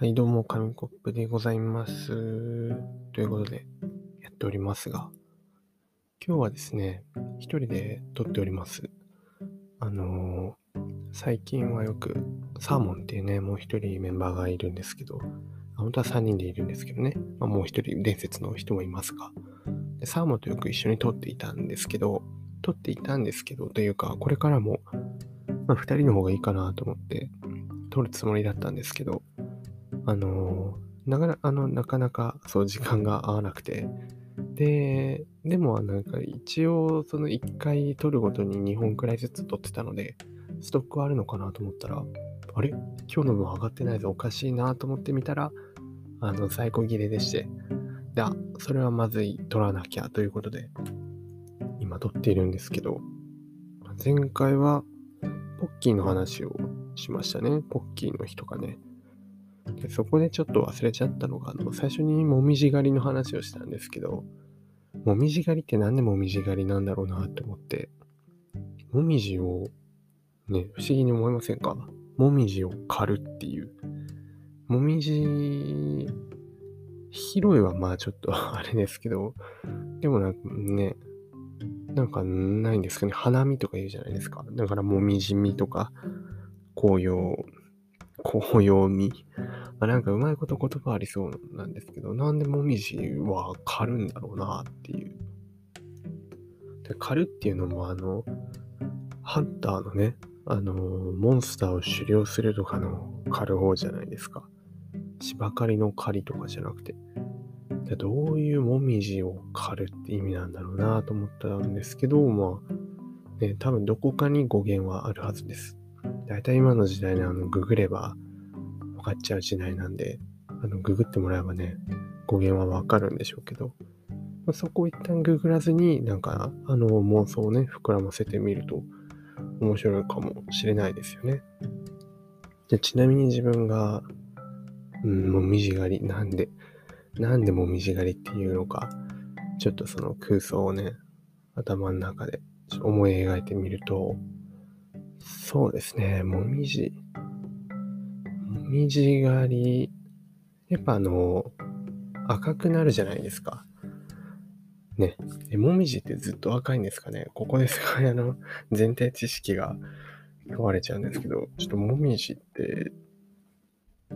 はい、どうも、紙コップでございます。ということで、やっておりますが、今日はですね、一人で撮っております。あのー、最近はよく、サーモンっていうね、もう一人メンバーがいるんですけど、本当は3人でいるんですけどね、まあ、もう一人伝説の人もいますが、サーモンとよく一緒に撮っていたんですけど、撮っていたんですけど、というか、これからも、まあ、2人の方がいいかなと思って、撮るつもりだったんですけど、あのなかなあのなかなかそう時間が合わなくて、で、でもなんか一応その1回撮るごとに2本くらいずつ撮ってたので、ストックはあるのかなと思ったら、あれ？今日の分上がってないぞ、おかしいなと思ってみたら、あの、在庫切れでして、で、あ、それはまずい、撮らなきゃということで、今撮っているんですけど、前回はポッキーの話をしましたね。ポッキーの日とかね。でそこでちょっと忘れちゃったのが、あの、最初にもみじ狩りの話をしたんですけど、もみじ狩りってなんでもみじ狩りなんだろうなって思って、もみじを、ね、不思議に思いませんか？もみじを狩るっていう。もみじ、広いはまあちょっとあれですけど、でもなんかね、なんかないんですかね？花見とか言うじゃないですか。だからもみじみとか、紅葉紅葉見。あ、なんかうまいこと言葉ありそうなんですけど、なんでもみじは狩るんだろうなっていう。で狩るっていうのも、あの、ハンターのね、あの、モンスターを狩猟するとかの狩る方じゃないですか。芝刈りの狩りとかじゃなくて。でどういうもみじを狩るって意味なんだろうなと思ったんですけど、まあ、ね、多分どこかに語源はあるはずです。大体今の時代ね、あの、ググれば分かっちゃう時代なんで、あの、ググってもらえばね、語源はわかるんでしょうけど、まあ、そこを一旦ググらずに、なんか、あの、妄想をね、膨らませてみると面白いかもしれないですよね。でちなみに自分が、うん、もみじ狩り、なんで、なんでもみじ狩りっていうのか、ちょっとその空想をね、頭の中で思い描いてみると、そうですね、もみじ。もみじ狩り、やっぱあの、赤くなるじゃないですか。ね。え、もみじってずっと赤いんですかね？ここですかあの、前提知識が問われちゃうんですけど、ちょっともみじって、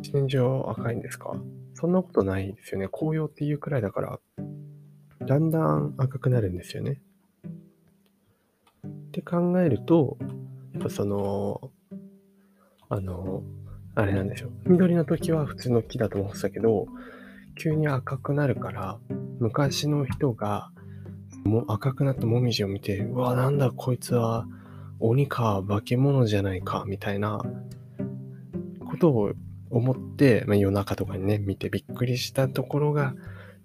一年中赤いんですか？そんなことないですよね。紅葉っていうくらいだから、だんだん赤くなるんですよね。って考えると、やっぱその、あの、あれなんでしょう。緑の時は普通の木だと思ってたけど、急に赤くなるから、昔の人が、もう赤くなったもみじを見て、うわ、なんだこいつは鬼か化け物じゃないか、みたいなことを思って、まあ、夜中とかにね、見てびっくりしたところが、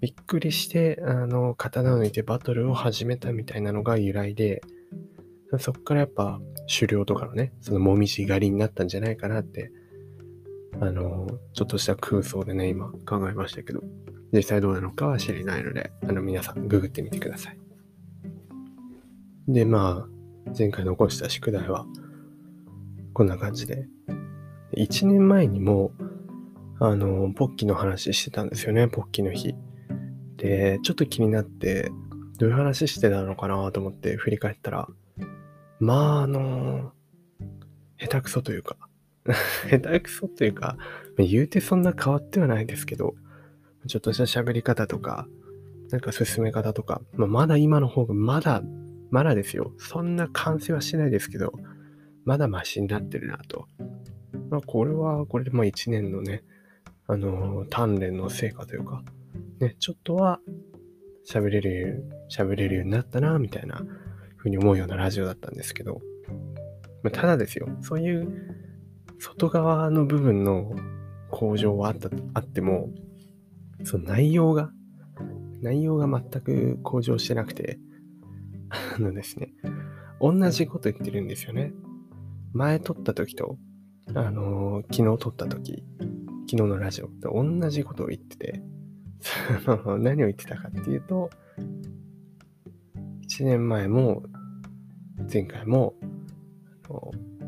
びっくりして、あの、刀を抜いてバトルを始めたみたいなのが由来で、そっからやっぱ狩猟とかのね、そのもみじ狩りになったんじゃないかなって、あの、ちょっとした空想でね、今考えましたけど、実際どうなのかは知りないので、あの、皆さんググってみてください。で、まあ、前回残した宿題は、こんな感じで、1年前にも、あの、ポッキーの話してたんですよね、ポッキーの日。で、ちょっと気になって、どういう話してたのかなと思って振り返ったら、まあ、あの、下手くそというか 下手くそというか、言うてそんな変わってはないですけど、ちょっとした喋り方とか、なんか進め方とか、まあ、まだ今の方がまだ、まだですよ。そんな完成はしてないですけど、まだマシになってるなと。まあ、これは、これでまあ1年のね、あのー、鍛錬の成果というか、ね、ちょっとは喋れる、喋れるようになったな、みたいなふうに思うようなラジオだったんですけど、まあ、ただですよ、そういう外側の部分の向上はあったあっても、その内容が、内容が全く向上してなくて、あのですね、同じこと言ってるんですよね。前撮った時と、あのー、昨日撮った時、昨日のラジオと同じことを言ってて、その何を言ってたかっていうと、1年前も、前回も、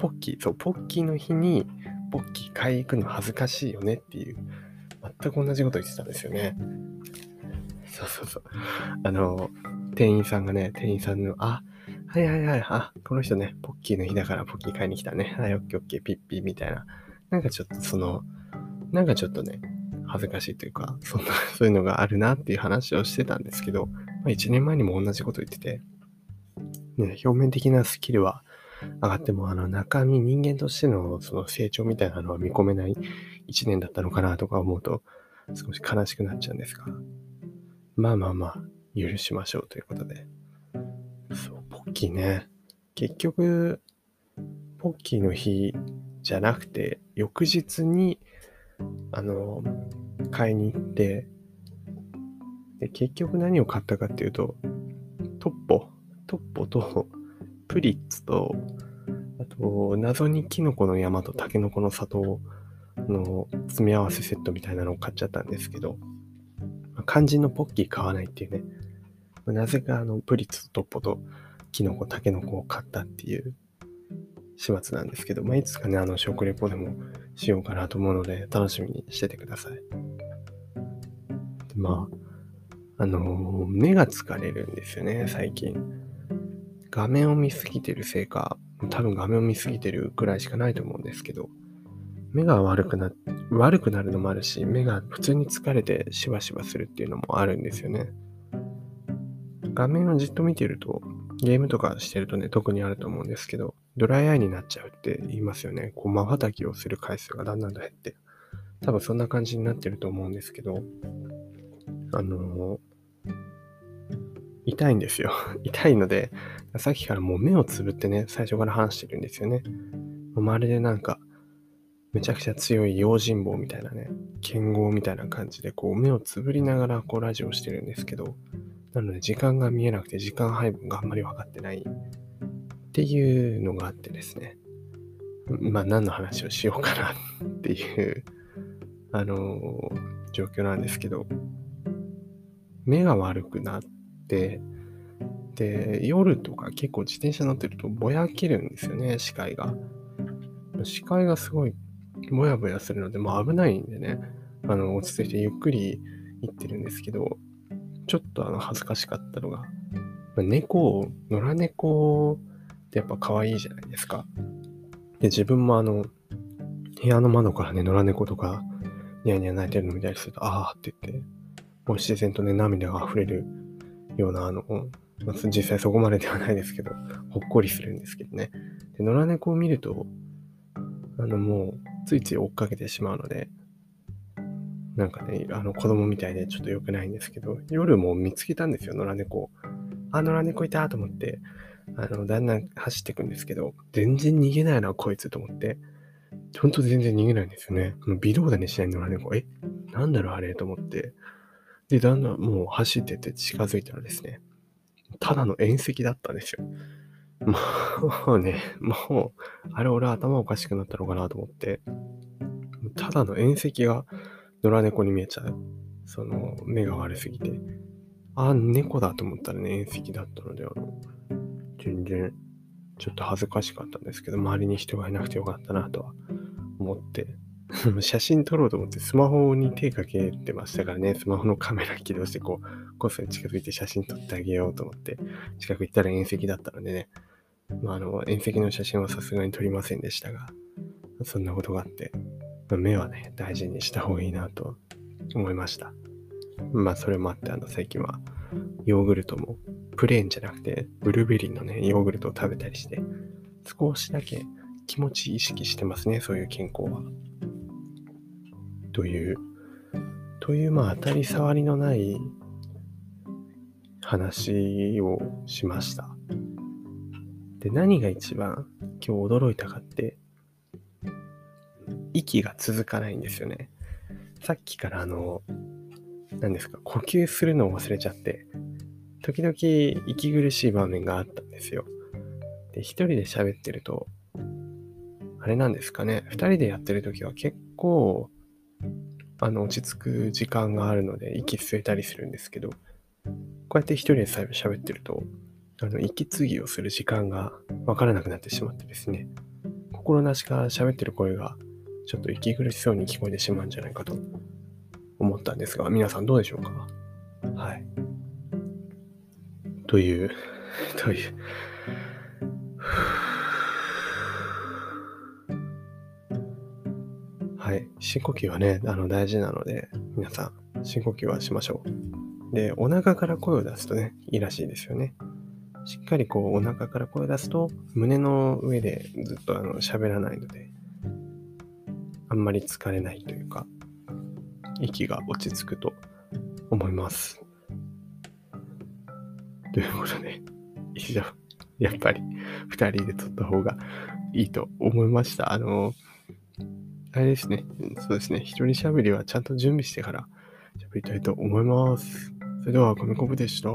ポッキー、そう、ポッキーの日に、ポッキー買い行くの恥ずかしいよねっていう全く同じこと言ってたんですよね。そうそうそう。あの、店員さんがね、店員さんの、あ、はいはいはい、あ、この人ね、ポッキーの日だからポッキー買いに来たね。はい、オッケーオッケー、ピッピーみたいな。なんかちょっとその、なんかちょっとね、恥ずかしいというか、そんな、そういうのがあるなっていう話をしてたんですけど、まあ、1年前にも同じこと言ってて、ね、表面的なスキルは上がっても、あの中身、人間としてのその成長みたいなのは見込めない1年だったのかなとか思うと、少し悲しくなっちゃうんですが、まあまあまあ、許しましょうということで。そう、ポッキーね。結局、ポッキーの日じゃなくて、翌日に、あの、買いに行って、で、結局何を買ったかっていうと、トッポ、トッポと、プリッツと、あと、謎にキノコの山とタケノコの里の詰め合わせセットみたいなのを買っちゃったんですけど、肝心のポッキー買わないっていうね、まなぜかあの、プリッツとトッポとキノコ、タケノコを買ったっていう始末なんですけど、まあ、いつかね、あの、食レポでもしようかなと思うので、楽しみにしててください。まあ、あのー、目が疲れるんですよね、最近。画面を見すぎてるせいか、多分画面を見すぎてるくらいしかないと思うんですけど、目が悪くな、悪くなるのもあるし、目が普通に疲れてしばしばするっていうのもあるんですよね。画面をじっと見てると、ゲームとかしてるとね、特にあると思うんですけど、ドライアイになっちゃうって言いますよね。こう、瞬きをする回数がだんだんと減って。多分そんな感じになってると思うんですけど、あのー、痛いんですよ。痛いので、さっきからもう目をつぶってね、最初から話してるんですよね。もうまるでなんか、めちゃくちゃ強い用心棒みたいなね、剣豪みたいな感じで、こう目をつぶりながらこうラジオしてるんですけど、なので時間が見えなくて時間配分があんまり分かってないっていうのがあってですね。まあ何の話をしようかなっていう、あのー、状況なんですけど、目が悪くなって、で、夜とか結構自転車乗ってるとぼやけるんですよね、視界が。視界がすごいぼやぼやするので、まあ危ないんでね、あの、落ち着いてゆっくり行ってるんですけど、ちょっとあの恥ずかしかったのが、まあ、猫、野良猫ってやっぱ可愛いじゃないですか。で、自分もあの、部屋の窓からね、野良猫とか、ニヤニヤ泣いてるの見たりすると、あーって言って、もう自然とね、涙が溢れるような、あの、まあ、実際そこまでではないですけど、ほっこりするんですけどね。で、野良猫を見ると、あの、もう、ついつい追っかけてしまうので、なんかね、あの子供みたいでちょっと良くないんですけど、夜も見つけたんですよ、野良猫。あ、野良猫いたと思って、あの、だんだん走っていくんですけど、全然逃げないな、こいつと思って。ほんと全然逃げないんですよね。微動だにしない野良猫。え、なんだろうあれ？と思って。で、だんだんもう走ってて近づいたらですね、ただの縁石だったんですよ。もうね、もう、あれ俺頭おかしくなったのかなと思って、ただの縁石が野良猫に見えちゃう。その、目が悪すぎて。あ、猫だと思ったらね、縁石だったので、あの、全然、ちょっと恥ずかしかったんですけど、周りに人がいなくてよかったなとは思って、写真撮ろうと思ってスマホに手かけてましたからね、スマホのカメラ起動してこう、こっそり近づいて写真撮ってあげようと思って、近く行ったら縁石だったのでね、まあ、あの、縁石の写真はさすがに撮りませんでしたが、そんなことがあって、まあ目はね、大事にした方がいいなと思いました。まあ、それもあって、あの、最近は、ヨーグルトも、プレーンじゃなくて、ブルーベリーのね、ヨーグルトを食べたりして、少しだけ気持ち意識してますね、そういう健康は。という、という、まあ、当たり障りのない話をしました。で、何が一番今日驚いたかって、息が続かないんですよね。さっきからあの、何ですか、呼吸するのを忘れちゃって、時々息苦しい場面があったんですよ。で、一人で喋ってると、あれなんですかね、二人でやってる時は結構、あの、落ち着く時間があるので、息吸えたりするんですけど、こうやって一人で喋ってると、あの、息継ぎをする時間がわからなくなってしまってですね、心なしか喋ってる声がちょっと息苦しそうに聞こえてしまうんじゃないかと思ったんですが、皆さんどうでしょうか？はい。という、という、はい。深呼吸はね、あの、大事なので、皆さん、深呼吸はしましょう。で、お腹から声を出すとね、いいらしいですよね。しっかりこう、お腹から声を出すと、胸の上でずっとあの喋らないので、あんまり疲れないというか、息が落ち着くと思います。ということで、以上、やっぱり2人で撮った方がいいと思いました。あの、あれですね。そうですね。一人喋りはちゃんと準備してから喋りたいと思います。それでは、コミコブでした。